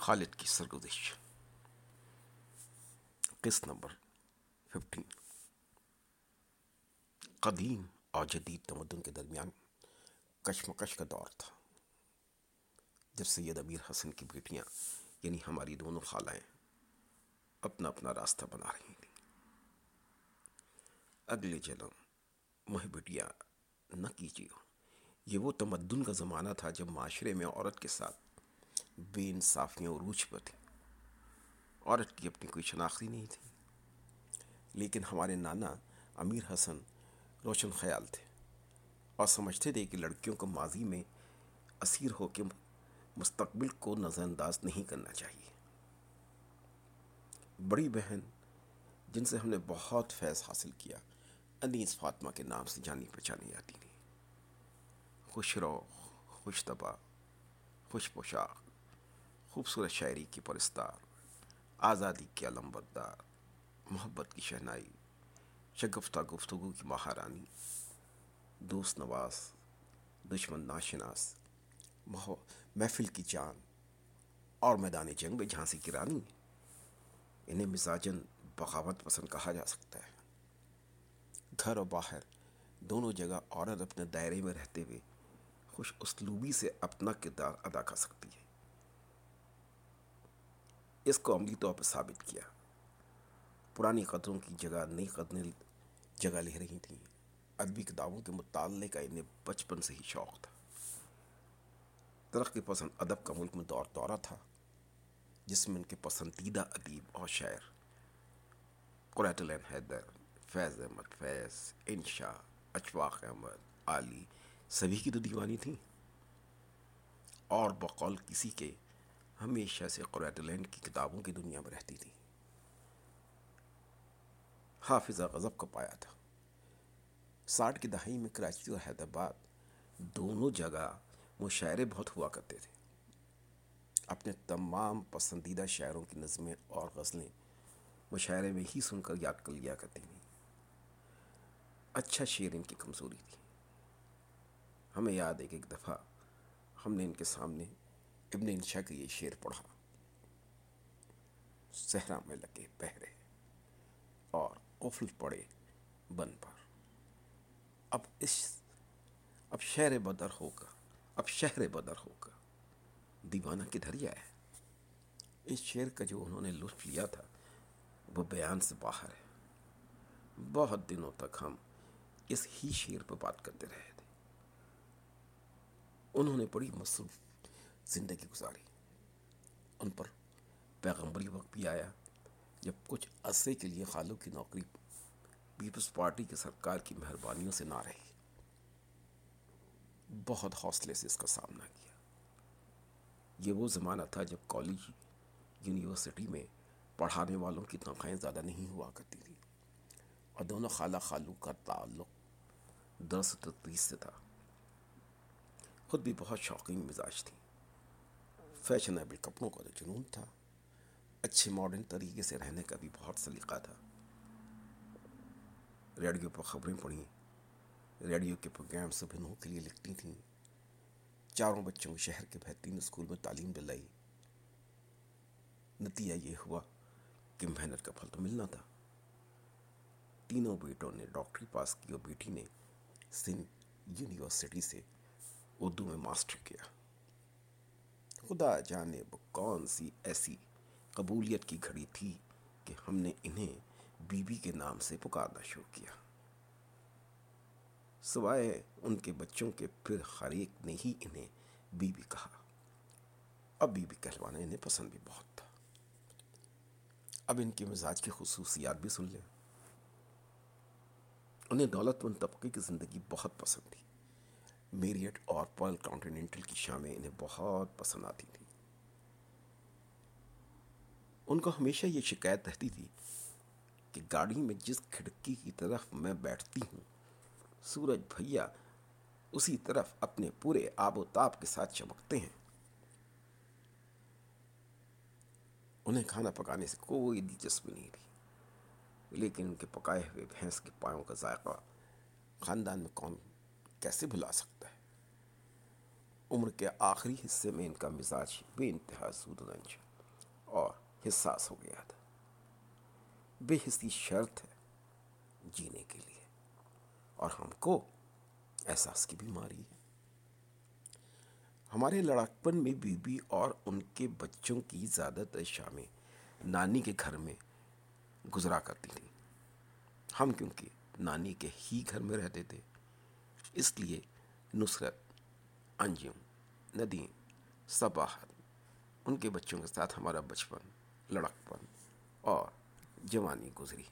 خالد کی سرگزش قسط number fifteen قدیم اور جدید تمدن کے درمیان کشمکش کا دور تھا جب سید امیر حسن کی بیٹیاں یعنی ہماری دونوں خالائیں اپنا اپنا راستہ بنا رہی تھیں اگلے جنم مہ بیٹیاں نہ کیجیے یہ وہ تمدن کا زمانہ تھا جب معاشرے میں عورت کے ساتھ بے انصافیاں عروج پر تھیں عورت کی اپنی کوئی شناختی نہیں تھی۔ لیکن ہمارے نانا امیر حسن روشن خیال تھے اور سمجھتے تھے کہ لڑکیوں کو ماضی میں اسیر ہو کے مستقبل کو نظر انداز نہیں کرنا چاہیے۔ بڑی بہن جن سے ہم نے بہت فیض حاصل کیا، انیس فاطمہ کے نام سے جانی پہچانی جاتی تھی۔ خوش رو خوش طبع خوش پوشاک۔ خوبصورت شاعری کی پرستار، آزادی کی علم بردار محبت کی شہنائی، شگفتہ گفتگو کی مہارانی، دوست نواز، دشمن ناشناس محفل کی جان اور میدان جنگ میں جھانسی کی رانی۔ انہیں مزاجن بغاوت پسند کہا جا سکتا ہے۔ گھر اور باہر، دونوں جگہ عورت اپنے دائرے میں رہتے ہوئے خوش اسلوبی سے اپنا کردار ادا کر سکتی ہے۔ اس کو عملی طور پر ثابت کیا۔ پرانی قدروں کی جگہ، نئی قدریں جگہ لے رہی تھیں۔ ادبی کتابوں کے مطالعے کا انہیں بچپن سے ہی شوق تھا۔ ترقی پسند ادب کا ملک میں دور دورہ تھا، جس میں ان کے پسندیدہ ادیب اور شاعر قریت حیدر، فیض احمد، فیض انشا اشفاق احمد علی سبھی کی تو دیوانی تھیں۔ اور بقول کسی کے ہمیشہ سے قریت کی کتابوں کی دنیا میں رہتی تھی۔ حافظہ غضب کو پایا تھا۔ ساٹھ کی دہائی میں کراچی اور حیدرآباد دونوں جگہ مشاعرے بہت ہوا کرتے تھے۔ اپنے تمام پسندیدہ شاعروں کی نظمیں اور غزلیں مشاعرے میں ہی سن کر یاد کر لیا کرتی تھیں۔ اچھا شعر ان کی کمزوری تھی۔ ہمیں یاد ہے کہ ایک دفعہ ہم نے ان کے سامنے ابن انشا کا یہ شعر پڑھا۔ صحرا میں لگے پہرے اور قفل پڑے بن پر۔ اب اس، اب شہر بدر ہوگا، اب شہر بدر ہوگا۔ دیوانہ کدھر ہی ہے؟ اس شعر کا جو انہوں نے لطف لیا تھا، وہ بیان سے باہر ہے۔ بہت دنوں تک ہم اس ہی شعر پہ بات کرتے رہے تھے۔ انہوں نے بڑی مصروف زندگی گزاری۔ ان پر پیغمبری وقت بھی آیا، جب کچھ عرصے کے لیے خالوں کی نوکری پیپلز پارٹی کے سرکار کی مہربانیوں سے نہ رہی۔ بہت حوصلے سے اس کا سامنا کیا۔ یہ وہ زمانہ تھا جب کالج، یونیورسٹی میں پڑھانے والوں کی تنخواہیں زیادہ نہیں ہوا کرتی تھی اور دونوں خالہ خالو کا تعلق درس تدریس سے تھا۔ خود بھی بہت شوقین مزاج تھی۔ فیشنیبل کپڑوں کا تو جنون تھا۔ اچھے ماڈرن طریقے سے رہنے کا بھی بہت سلیقہ تھا۔ ریڈیو پر خبریں پڑھیں۔ ریڈیو کے پروگرام سبھنوں کے لیے لکھتی تھیں۔ چاروں بچوں کو شہر کے بہترین اسکول میں تعلیم دلائی۔ نتیجہ یہ ہوا کہ محنت کا پھل تو ملنا تھا۔ تینوں بیٹوں نے ڈاکٹری پاس کی اور بیٹی نے سندھ یونیورسٹی سے اردو میں ماسٹر کیا۔ خدا جانے وہ کون سی ایسی قبولیت کی گھڑی تھی کہ ہم نے انہیں بی بی کے نام سے پکارنا شروع کیا۔ سوائے ان کے بچوں کے پھر ہر ایک نے ہی انہیں بی بی کہا۔ اب بی بی کہلوانا انہیں پسند بھی بہت تھا۔ اب ان کے مزاج کی خصوصیات بھی سن لیں۔ انہیں دولت مند طبقے کی زندگی بہت پسند تھی۔ میریٹ اور پرل کانٹیننٹل کی شامیں انہیں بہت پسند آتی تھیں۔ ان کو ہمیشہ یہ شکایت رہتی تھی کہ گاڑی میں جس کھڑکی کی طرف میں بیٹھتی ہوں، سورج بھیا اسی طرف اپنے پورے آب و تاب کے ساتھ چمکتے ہیں۔ انہیں کھانا پکانے سے کوئی دلچسپی نہیں تھی، لیکن ان کے پکائے ہوئے بھینس کے پایوں کا ذائقہ خاندان میں کون کیسے بھلا سکتا ہے؟ عمر کے آخری حصے میں ان کا مزاج بے انتہا سود رنج اور حساس ہو گیا تھا۔ بے حسی شرط ہے جینے کے لیے۔ اور ہم کو احساس کی بیماری ہے۔ ہمارے لڑکپن میں بی بی اور ان کے بچوں کی زیادہ تر شامیں نانی کے گھر میں گزرا کرتی تھیں ہم کیونکہ نانی کے ہی گھر میں رہتے تھے۔ اس لیے نصرت انجم، ندیم، صباحت، ان کے بچوں کے ساتھ ہمارا بچپن، لڑکپن اور جوانی گزری۔